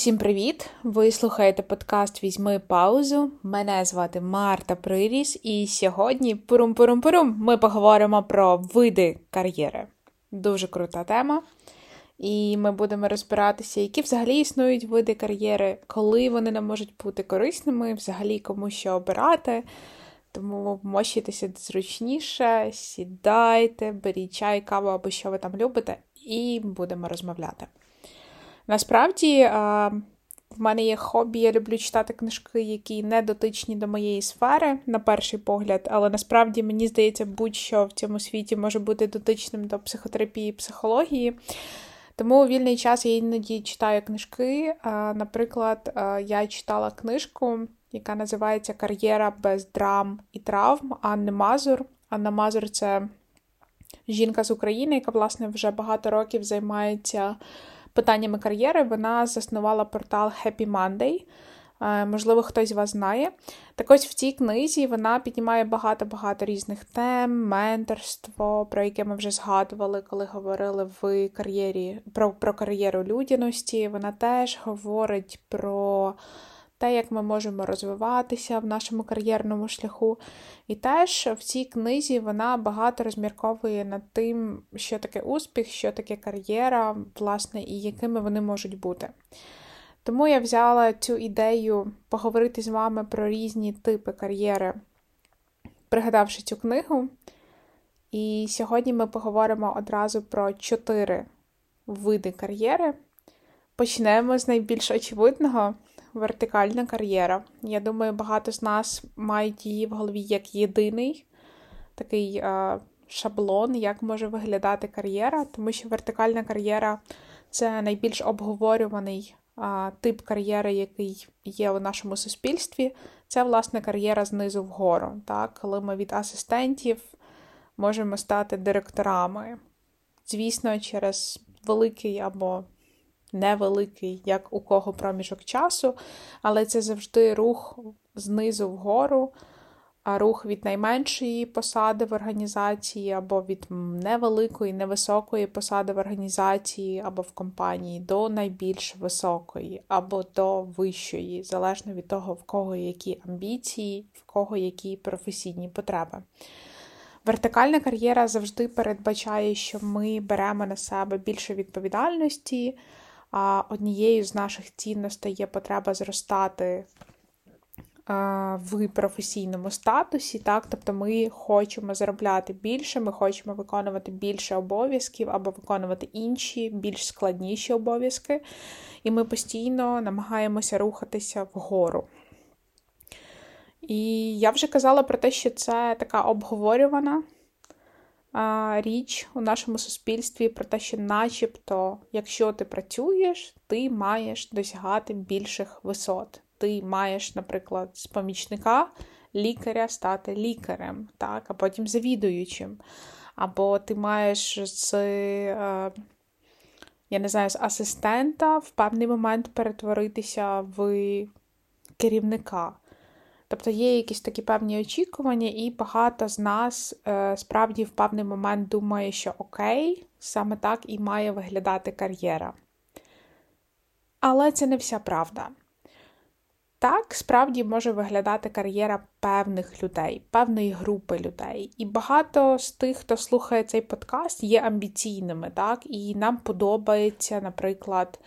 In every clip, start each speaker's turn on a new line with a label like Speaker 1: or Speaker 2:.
Speaker 1: Всім привіт! Ви слухаєте подкаст Візьми паузу. Мене звати Марта Приріс, і сьогодні пурум-пурум-пурум ми поговоримо про види кар'єри. Дуже крута тема. І ми будемо розбиратися, які взагалі існують види кар'єри, коли вони не можуть бути корисними, взагалі кому що обирати. Тому мощитеся зручніше, сідайте, беріть чай, каву або що ви там любите, і будемо розмовляти. Насправді, в мене є хобі, я люблю читати книжки, які не дотичні до моєї сфери, на перший погляд, але насправді мені здається, будь-що в цьому світі може бути дотичним до психотерапії і психології. Тому у вільний час я іноді читаю книжки. Наприклад, я читала книжку, яка називається Кар'єра без драм і травм Анни Мазур. Анна Мазур це жінка з України, яка, власне, вже багато років займається питаннями кар'єри, вона заснувала портал Happy Monday. Е, можливо, хтось з вас знає. Так ось в цій книзі вона піднімає багато-багато різних тем, менторство, про яке ми вже згадували, коли говорили в кар'єрі про, про кар'єру людяності. Вона теж говорить про те, як ми можемо розвиватися в нашому кар'єрному шляху. І теж в цій книзі вона багато розмірковує над тим, що таке успіх, що таке кар'єра, власне, і якими вони можуть бути. Тому я взяла цю ідею поговорити з вами про різні типи кар'єри, пригадавши цю книгу. І сьогодні ми поговоримо одразу про чотири види кар'єри. Почнемо з найбільш очевидного вертикальна кар'єра. Я думаю, багато з нас мають її в голові як єдиний такий е, шаблон, як може виглядати кар'єра, тому що вертикальна кар'єра це найбільш обговорюваний е, тип кар'єри, який є у нашому суспільстві. Це, власне, кар'єра знизу вгору. Так? Коли ми від асистентів можемо стати директорами. Звісно, через великий або невеликий, як у кого проміжок часу, але це завжди рух знизу вгору, а рух від найменшої посади в організації, або від невеликої, невисокої посади в організації або в компанії до найбільш високої, або до вищої, залежно від того, в кого які амбіції, в кого які професійні потреби. Вертикальна кар'єра завжди передбачає, що ми беремо на себе більше відповідальності, а однією з наших цінностей є потреба зростати в професійному статусі, так, тобто ми хочемо заробляти більше, ми хочемо виконувати більше обов'язків або виконувати інші, більш складніші обов'язки, і ми постійно намагаємося рухатися вгору. І я вже казала про те, що це така обговорювана річ у нашому суспільстві про те, що, начебто, якщо ти працюєш, ти маєш досягати більших висот. Ти маєш, наприклад, з помічника лікаря стати лікарем, так, а потім завідуючим. Або ти маєш з, е, я не знаю, з асистента в певний момент перетворитися в керівника. Тобто є якісь такі певні очікування, і багато з нас е, справді в певний момент думає, що окей, саме так і має виглядати кар'єра. Але це не вся правда. Так, справді може виглядати кар'єра певних людей, певної групи людей. І багато з тих, хто слухає цей подкаст, є амбіційними, так? І нам подобається, наприклад,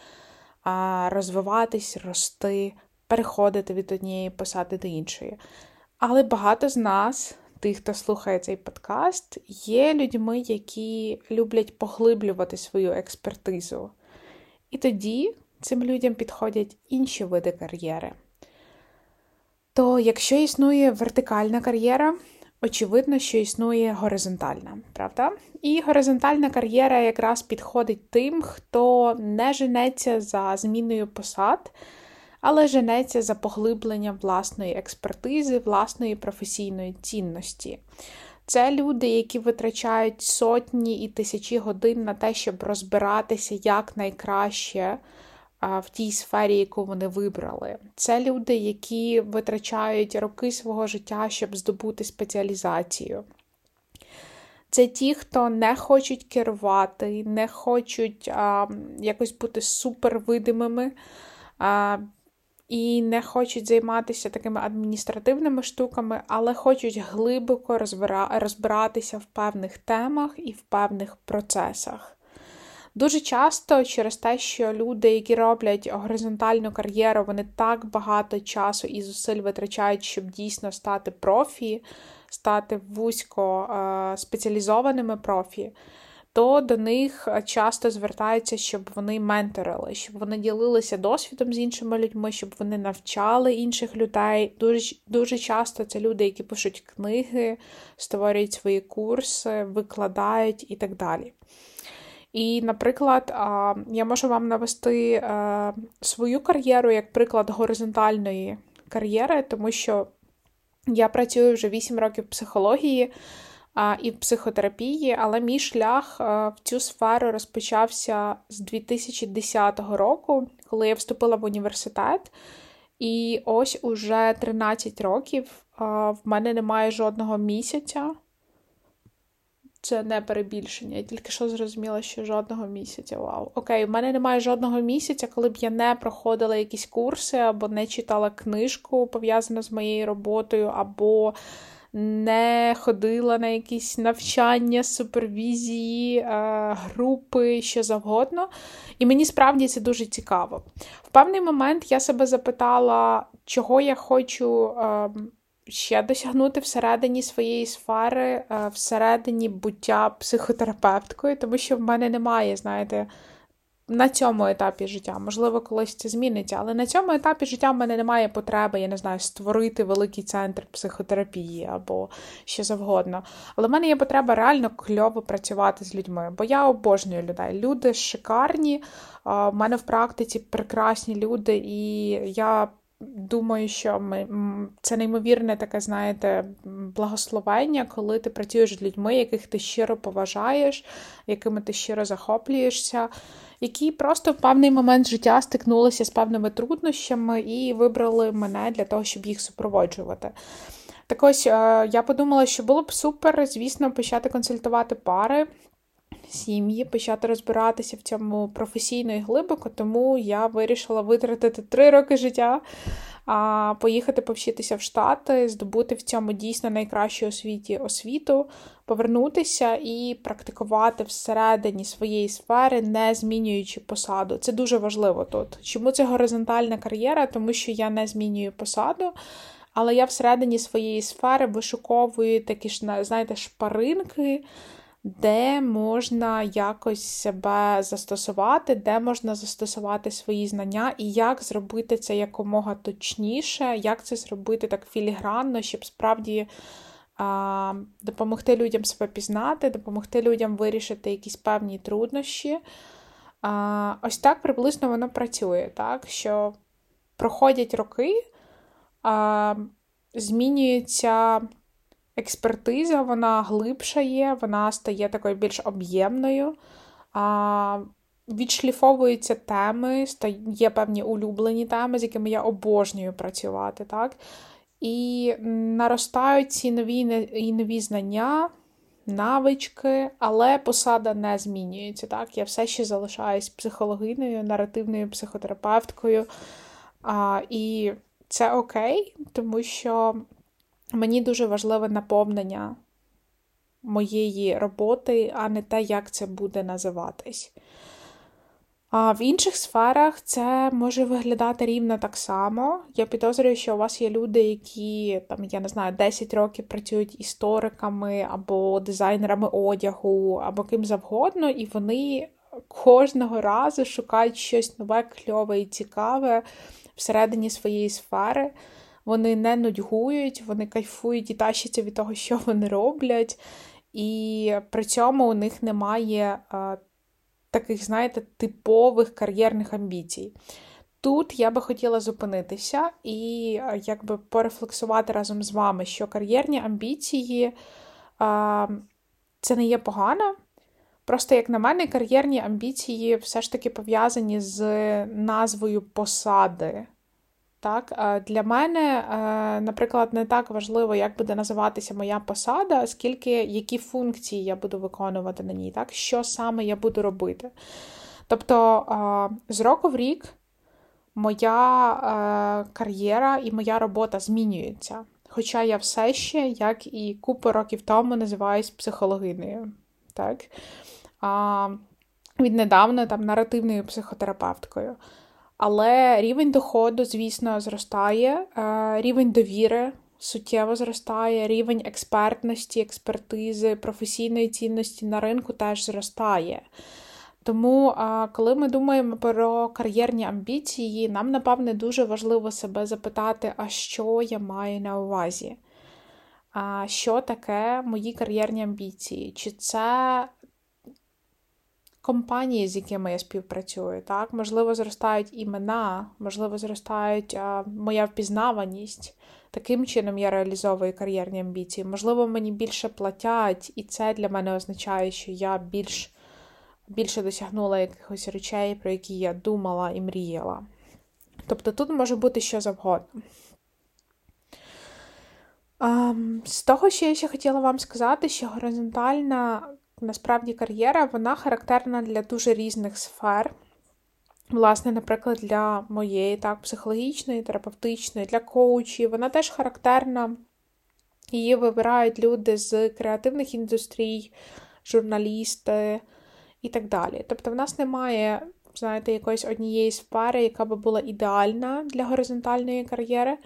Speaker 1: розвиватись, рости, переходити від однієї посади до іншої. Але багато з нас, тих, хто слухає цей подкаст, є людьми, які люблять поглиблювати свою експертизу. І тоді цим людям підходять інші види кар'єри. То, якщо існує вертикальна кар'єра, очевидно, що існує горизонтальна, правда? І горизонтальна кар'єра якраз підходить тим, хто не женеться за зміною посад але женеться за поглиблення власної експертизи, власної професійної цінності. Це люди, які витрачають сотні і тисячі годин на те, щоб розбиратися як найкраще в тій сфері, яку вони вибрали. Це люди, які витрачають роки свого життя, щоб здобути спеціалізацію. Це ті, хто не хочуть керувати, не хочуть а, якось бути супервидимими, і не хочуть займатися такими адміністративними штуками, але хочуть глибоко розбиратися в певних темах і в певних процесах. Дуже часто через те, що люди, які роблять горизонтальну кар'єру, вони так багато часу і зусиль витрачають, щоб дійсно стати профі, стати вузько е, спеціалізованими профі то до них е, часто звертаються, щоб вони менторили, щоб вони ділилися досвідом з іншими людьми, щоб вони навчали інших людей. Дуже дуже часто це люди, які пишуть книги, створюють свої курси, викладають і так далі. І, наприклад, я можу вам навести е, свою кар'єру як приклад горизонтальної кар'єри, тому що я працюю вже 8 років в психології і в психотерапії, але мій шлях в цю сферу розпочався з 2010 року, коли я вступила в університет. І ось уже 13 років в мене немає жодного місяця. Це не перебільшення. Я тільки що зрозуміла, що жодного місяця. Вау. Окей, в мене немає жодного місяця, коли б я не проходила якісь курси, або не читала книжку, пов'язану з моєю роботою, або не ходила на якісь навчання, супервізії, групи, що завгодно. І мені справді це дуже цікаво. В певний момент я себе запитала, чого я хочу. Ще досягнути всередині своєї сфери, всередині буття психотерапевткою, тому що в мене немає, знаєте, на цьому етапі життя. Можливо, колись це зміниться, але на цьому етапі життя в мене немає потреби, я не знаю, створити великий центр психотерапії або що завгодно. Але в мене є потреба реально кльово працювати з людьми, бо я обожнюю людей. Люди шикарні, в мене в практиці прекрасні люди, і я. Думаю, що ми це неймовірне таке, знаєте, благословення, коли ти працюєш з людьми, яких ти щиро поважаєш, якими ти щиро захоплюєшся які просто в певний момент життя стикнулися з певними труднощами і вибрали мене для того, щоб їх супроводжувати. Так ось е, я подумала, що було б супер, звісно, почати консультувати пари. Сім'ї, почати розбиратися в цьому професійно і глибоко, тому я вирішила витратити три роки життя а, поїхати повчитися в Штати, здобути в цьому дійсно найкращу освіті освіту, повернутися і практикувати всередині своєї сфери, не змінюючи посаду. Це дуже важливо тут. Чому це горизонтальна кар'єра? Тому що я не змінюю посаду. Але я всередині своєї сфери вишуковую такі ж, знаєте, шпаринки, де можна якось себе застосувати, де можна застосувати свої знання, і як зробити це якомога точніше, як це зробити так філігранно, щоб справді а, допомогти людям себе пізнати, допомогти людям вирішити якісь певні труднощі. А, Ось так приблизно воно працює, так? що проходять роки, а, змінюється експертиза, вона глибша є, вона стає такою більш об'ємною. А, Відшліфовуються теми, є певні улюблені теми, з якими я обожнюю працювати. так? І наростають ці нові і нові знання, навички, але посада не змінюється. так? Я все ще залишаюсь психологиною, наративною психотерапевткою. А, І це окей, тому що Мені дуже важливе наповнення моєї роботи, а не те, як це буде називатись. А в інших сферах це може виглядати рівно так само. Я підозрюю, що у вас є люди, які там, я не знаю, 10 років працюють істориками або дизайнерами одягу, або ким завгодно, і вони кожного разу шукають щось нове, кльове і цікаве всередині своєї сфери вони не нудьгують, вони кайфують і тащаться від того, що вони роблять. І при цьому у них немає а, таких, знаєте, типових кар'єрних амбіцій. Тут я би хотіла зупинитися і якби порефлексувати разом з вами, що кар'єрні амбіції а, це не є погано. Просто, як на мене, кар'єрні амбіції все ж таки пов'язані з назвою посади. Так, Для мене, е, наприклад, не так важливо, як буде називатися моя посада, скільки які функції я буду виконувати на ній, так, що саме я буду робити. Тобто з року в рік моя е, кар'єра і моя робота змінюються. Хоча я все ще, як і купу років тому, називаюсь психологинею. Так? Віднедавна там наративною психотерапевткою. Але рівень доходу, звісно, зростає, е, рівень довіри суттєво зростає, рівень експертності, експертизи, професійної цінності на ринку теж зростає. Тому, коли ми думаємо про кар'єрні амбіції, нам, напевне, дуже важливо себе запитати, а що я маю на увазі? Що таке мої кар'єрні амбіції? Чи це компанії, з якими я співпрацюю? Так? Можливо, зростають імена, можливо, зростають а, моя впізнаваність. Таким чином я реалізовую кар'єрні амбіції. Можливо, мені більше платять, і це для мене означає, що я більш більше досягнула якихось речей, про які я думала і мріяла. Тобто тут може бути що завгодно. З того, що я ще хотіла вам сказати, що горизонтальна насправді кар'єра вона характерна для дуже різних сфер. Власне, наприклад, для моєї так, психологічної, терапевтичної, для коучів, вона теж характерна. Її вибирають люди з креативних індустрій, журналісти, і так далі. Тобто, в нас немає, знаєте, якоїсь однієї сфери, яка би була ідеальна для горизонтальної кар'єри.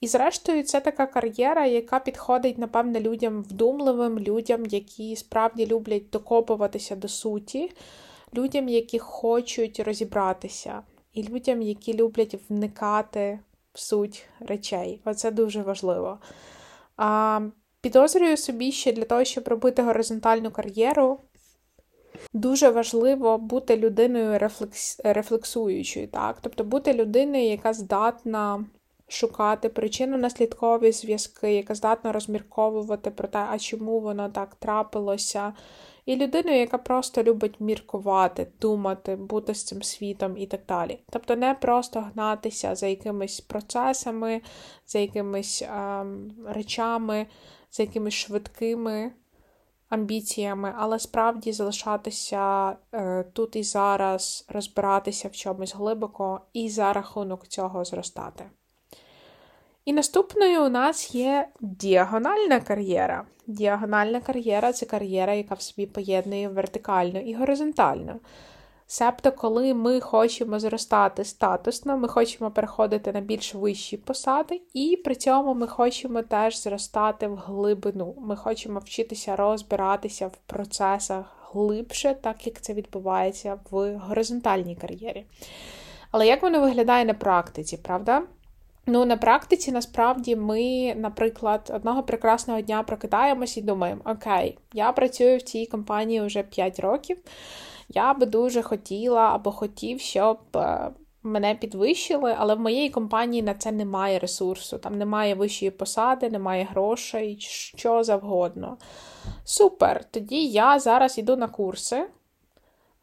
Speaker 1: І, зрештою, це така кар'єра, яка підходить, напевне, людям вдумливим, людям, які справді люблять докопуватися до суті, людям, які хочуть розібратися, і людям, які люблять вникати в суть речей. Оце дуже важливо. А, Підозрюю собі, що для того, щоб робити горизонтальну кар'єру, Дуже важливо бути людиною рефлекс... рефлексуючою, так? тобто бути людиною, яка здатна шукати причинно-наслідкові зв'язки, яка здатна розмірковувати про те, а чому воно так трапилося. І людиною, яка просто любить міркувати, думати, бути з цим світом і так далі. Тобто не просто гнатися за якимись процесами, за якимись ем, речами, за якимись швидкими амбіціями, але справді залишатися е, тут і зараз, розбиратися в чомусь глибоко і за рахунок цього зростати. І наступною у нас є діагональна кар'єра. Діагональна кар'єра це кар'єра, яка в собі поєднує вертикальну і горизонтальну. Себто, коли ми хочемо зростати статусно, ми хочемо переходити на більш вищі посади, і при цьому ми хочемо теж зростати в глибину. Ми хочемо вчитися розбиратися в процесах глибше, так як це відбувається в горизонтальній кар'єрі. Але як воно виглядає на практиці, правда? Ну, на практиці насправді ми, наприклад, одного прекрасного дня прокидаємось і думаємо: Окей, я працюю в цій компанії вже 5 років. Я би дуже хотіла або хотів, щоб е, мене підвищили, але в моєї компанії на це немає ресурсу, там немає вищої посади, немає грошей, що завгодно. Супер! Тоді я зараз йду на курси.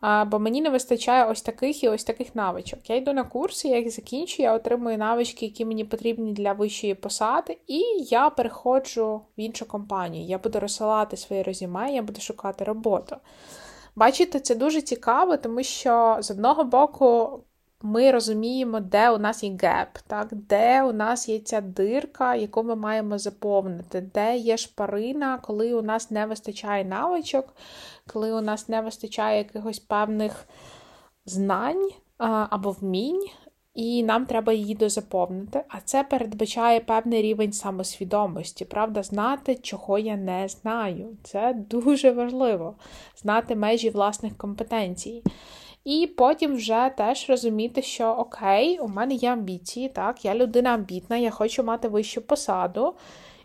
Speaker 1: Бо мені не вистачає ось таких і ось таких навичок. Я йду на курси, я їх закінчую, я отримую навички, які мені потрібні для вищої посади, і я переходжу в іншу компанію. Я буду розсилати своє резюме, я буду шукати роботу. Бачите, це дуже цікаво, тому що з одного боку ми розуміємо, де у нас є геп, так? де у нас є ця дирка, яку ми маємо заповнити, де є шпарина, коли у нас не вистачає навичок, коли у нас не вистачає якихось певних знань або вмінь і нам треба її дозаповнити. А це передбачає певний рівень самосвідомості, правда, знати, чого я не знаю. Це дуже важливо знати межі власних компетенцій. І потім вже теж розуміти, що окей, у мене є амбіції, так, я людина амбітна, я хочу мати вищу посаду.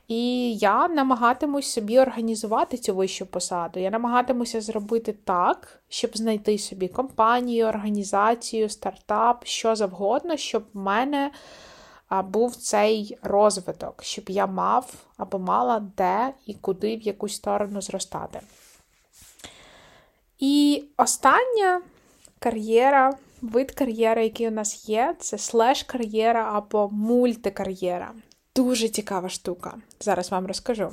Speaker 1: І я намагатимусь собі організувати цю вищу посаду. Я намагатимуся зробити так, щоб знайти собі компанію, організацію, стартап, що завгодно, щоб в мене був цей розвиток, щоб я мав або мала де і куди в якусь сторону зростати. І остання кар'єра, вид кар'єри, який у нас є, це слеш-кар'єра або мультикар'єра дуже цікава штука. Зараз вам розкажу.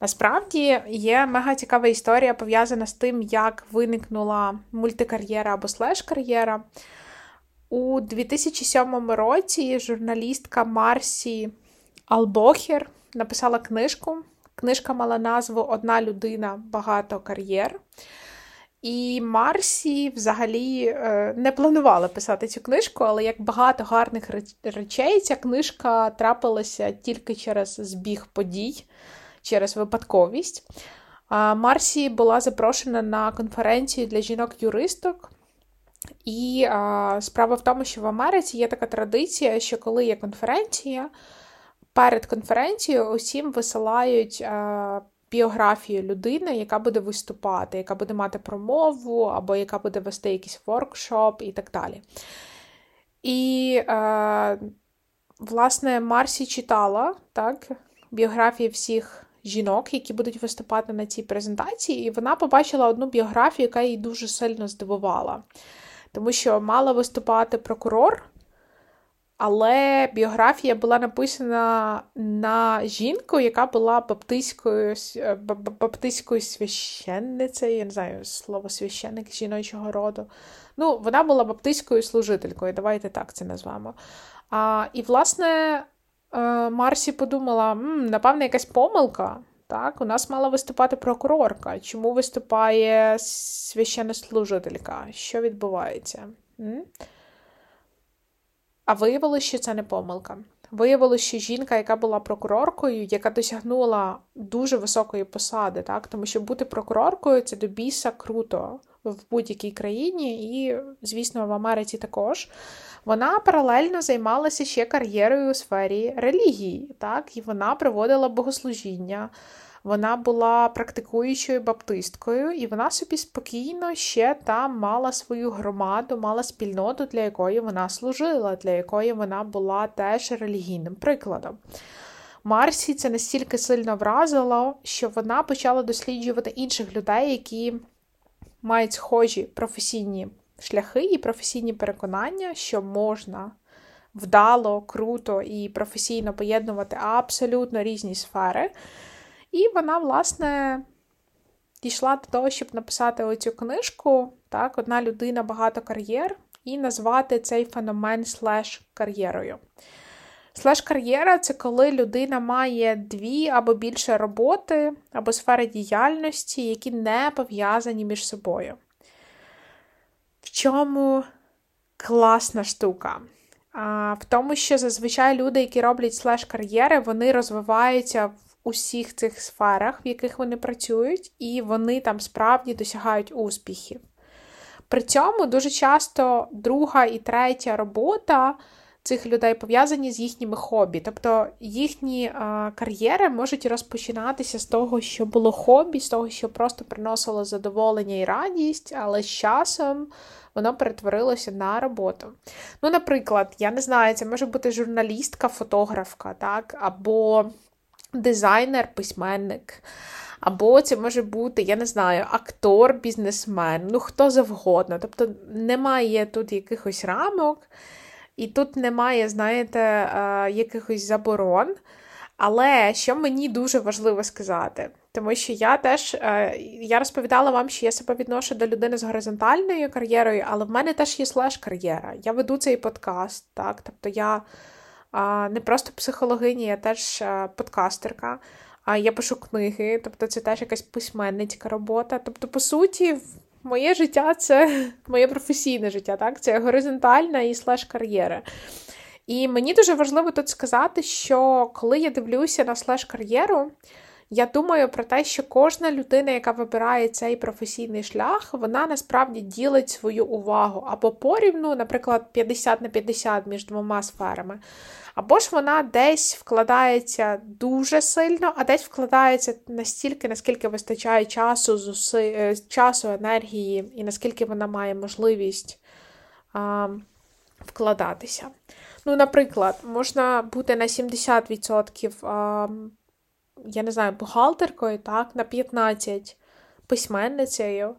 Speaker 1: Насправді є мега цікава історія пов'язана з тим, як виникнула мультикар'єра або слеш-кар'єра. У 2007 році журналістка Марсі Албохер написала книжку. Книжка мала назву Одна людина, багато кар'єр. І Марсі взагалі е, не планувала писати цю книжку, але як багато гарних речей, ця книжка трапилася тільки через збіг подій, через випадковість. Марсі була запрошена на конференцію для жінок-юристок. І а, справа в тому, що в Америці є така традиція, що коли є конференція, перед конференцією усім висилають а, біографію людини, яка буде виступати, яка буде мати промову, або яка буде вести якийсь воркшоп і так далі. І, а, власне, Марсі читала так, біографії всіх жінок, які будуть виступати на цій презентації, і вона побачила одну біографію, яка її дуже сильно здивувала. Тому що мала виступати прокурор, але біографія була написана на жінку, яка була баптистською е, баптистською священницею, я не знаю слово священник жіночого роду. Ну, вона була баптистською служителькою, давайте так це назвемо. А, І, власне, Е, Марсі подумала: М, напевно, якась помилка. Так, У нас мала виступати прокурорка. Чому виступає священнослужителька? Що відбувається? М? А виявилося, що це не помилка. Виявилося, що жінка, яка була прокуроркою, яка досягнула дуже високої посади, так? тому що бути прокуроркою це до біса круто в будь-якій країні, і, звісно, в Америці також. Вона паралельно займалася ще кар'єрою у сфері релігії, так, і вона проводила богослужіння. Вона була практикуючою баптисткою, і вона собі спокійно ще там мала свою громаду, мала спільноту, для якої вона служила, для якої вона була теж релігійним прикладом. Марсі це настільки сильно вразило, що вона почала досліджувати інших людей, які мають схожі професійні шляхи і професійні переконання, що можна вдало, круто і професійно поєднувати абсолютно різні сфери. І вона, власне, дійшла до того, щоб написати оцю книжку, так, одна людина, багато кар'єр, і назвати цей феномен слеш кар'єрою. Слеш кар'єра це коли людина має дві або більше роботи або сфери діяльності, які не пов'язані між собою. В чому класна штука? В тому, що зазвичай люди, які роблять слеш кар'єри, вони розвиваються в усіх цих сферах, в яких вони працюють, і вони там справді досягають успіхів. При цьому дуже часто друга і третя робота цих людей пов'язані з їхніми хобі. Тобто їхні а, кар'єри можуть розпочинатися з того, що було хобі, з того, що просто приносило задоволення і радість, але з часом воно перетворилося на роботу. Ну, наприклад, я не знаю, це може бути журналістка, фотографка, так, або дизайнер, письменник. Або це може бути, я не знаю, актор, бізнесмен, ну хто завгодно. Тобто немає тут якихось рамок, і тут немає, знаєте, е, якихось заборон. Але що мені дуже важливо сказати, тому що я теж е, я розповідала вам, що я себе відношу до людини з горизонтальною кар'єрою, але в мене теж є слеш-кар'єра. Я веду цей подкаст, так, тобто я не просто психологиня, я теж е, подкастерка, а я пишу книги, тобто це теж якась письменницька робота. Тобто, по суті, моє життя це моє професійне життя, так? Це горизонтальна і слеш кар'єра. І мені дуже важливо тут сказати, що коли я дивлюся на слеш кар'єру, я думаю про те, що кожна людина, яка вибирає цей професійний шлях, вона насправді ділить свою увагу або порівну, наприклад, 50 на 50 між двома сферами. Або ж вона десь вкладається дуже сильно, а десь вкладається настільки, наскільки вистачає часу, зуси... Е, часу, енергії, і наскільки вона має можливість а, вкладатися. Ну, наприклад, можна бути на 70%, а, я не знаю, бухгалтеркою, так, на 15% письменницею.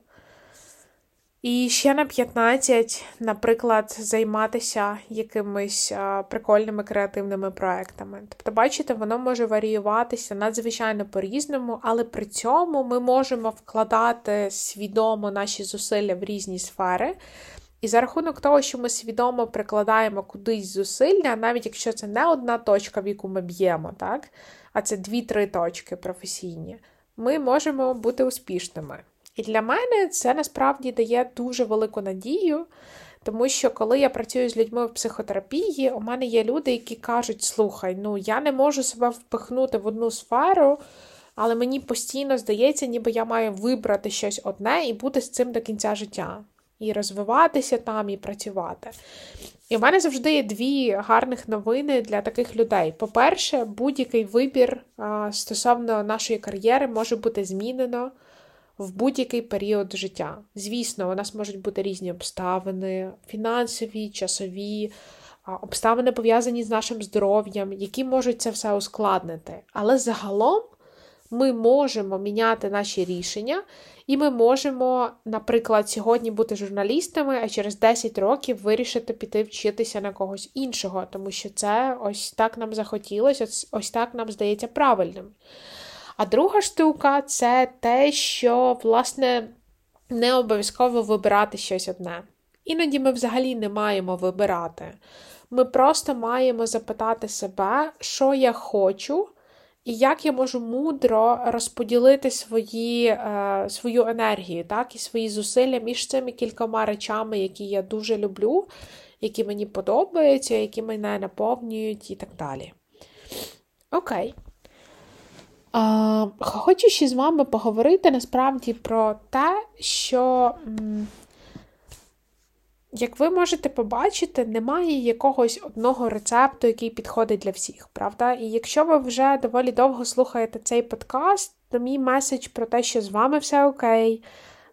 Speaker 1: І ще на 15, наприклад, займатися якимись прикольними креативними проектами. Тобто, бачите, воно може варіюватися надзвичайно по-різному, але при цьому ми можемо вкладати свідомо наші зусилля в різні сфери. І за рахунок того, що ми свідомо прикладаємо кудись зусилля, навіть якщо це не одна точка, в яку ми б'ємо, так? а це дві-три точки професійні, ми можемо бути успішними. І для мене це насправді дає дуже велику надію, тому що коли я працюю з людьми в психотерапії, у мене є люди, які кажуть: слухай, ну я не можу себе впихнути в одну сферу, але мені постійно здається, ніби я маю вибрати щось одне і бути з цим до кінця життя. І розвиватися там, і працювати. І в мене завжди є дві гарних новини для таких людей. По-перше, будь-який вибір стосовно нашої кар'єри може бути змінено в будь-який період життя. Звісно, у нас можуть бути різні обставини, фінансові, часові, обставини пов'язані з нашим здоров'ям, які можуть це все ускладнити. Але загалом ми можемо міняти наші рішення, і ми можемо, наприклад, сьогодні бути журналістами, а через 10 років вирішити піти вчитися на когось іншого, тому що це ось так нам захотілося, ось, так нам здається правильним. А друга штука це те, що, власне, не обов'язково вибирати щось одне. Іноді ми взагалі не маємо вибирати. Ми просто маємо запитати себе, що я хочу, і як я можу мудро розподілити свої, е, свою енергію, так, і свої зусилля між цими кількома речами, які я дуже люблю, які мені подобаються, які мене наповнюють, і так далі. Окей. Хочу ще з вами поговорити насправді про те, що, як ви можете побачити, немає якогось одного рецепту, який підходить для всіх, правда? І якщо ви вже доволі довго слухаєте цей подкаст, то мій меседж про те, що з вами все окей,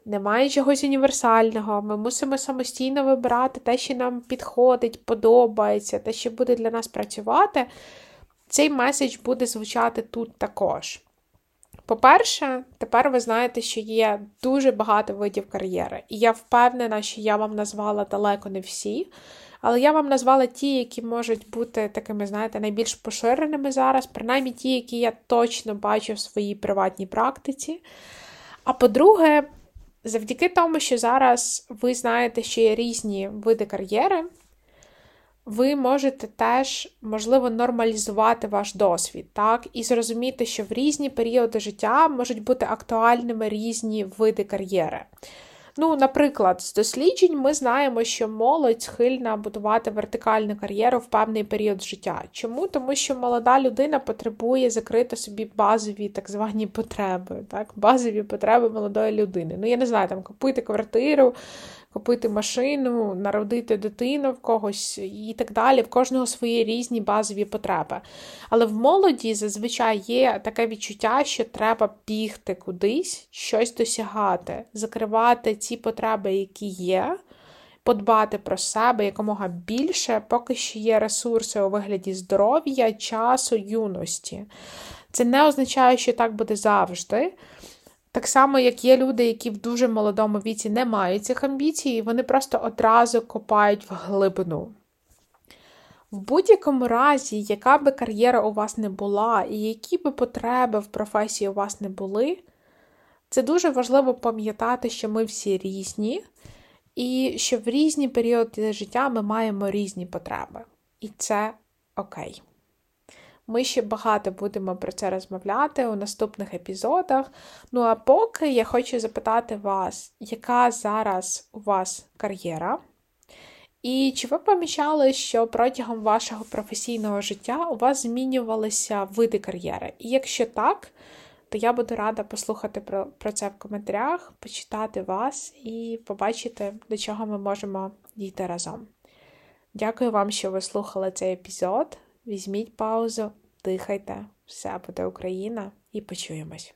Speaker 1: немає чогось універсального, ми мусимо самостійно вибирати те, що нам підходить, подобається, те, що буде для нас працювати. Цей меседж буде звучати тут також. По-перше, тепер ви знаєте, що є дуже багато видів кар'єри. І я впевнена, що я вам назвала далеко не всі, але я вам назвала ті, які можуть бути такими, знаєте, найбільш поширеними зараз, принаймні ті, які я точно бачу в своїй приватній практиці. А по-друге, завдяки тому, що зараз ви знаєте, що є різні види кар'єри, ви можете теж, можливо, нормалізувати ваш досвід, так, і зрозуміти, що в різні періоди життя можуть бути актуальними різні види кар'єри. Ну, наприклад, з досліджень ми знаємо, що молодь схильна будувати вертикальну кар'єру в певний період життя. Чому? Тому що молода людина потребує закрити собі базові так звані потреби, так, базові потреби молодої людини. Ну, я не знаю, там купити квартиру, купити машину, народити дитину в когось і так далі. В кожного свої різні базові потреби. Але в молоді зазвичай є таке відчуття, що треба бігти кудись, щось досягати, закривати ці потреби, які є. Подбати про себе якомога більше, поки що є ресурси у вигляді здоров'я, часу, юності. Це не означає, що так буде завжди. Так само, як є люди, які в дуже молодому віці не мають цих амбіцій, і вони просто одразу копають в глибину. В будь-якому разі, яка би кар'єра у вас не була, і які би потреби в професії у вас не були, це дуже важливо пам'ятати, що ми всі різні, і що в різні періоди життя ми маємо різні потреби. І це окей. Ми ще багато будемо про це розмовляти у наступних епізодах. Ну а поки я хочу запитати вас, яка зараз у вас кар'єра? І чи ви помічали, що протягом вашого професійного життя у вас змінювалися види кар'єри? І якщо так, то я буду рада послухати про, про це в коментарях, почитати вас і побачити, до чого ми можемо дійти разом. Дякую вам, що ви слухали цей епізод. Візьміть паузу, дихайте, все буде Україна, і почуємось.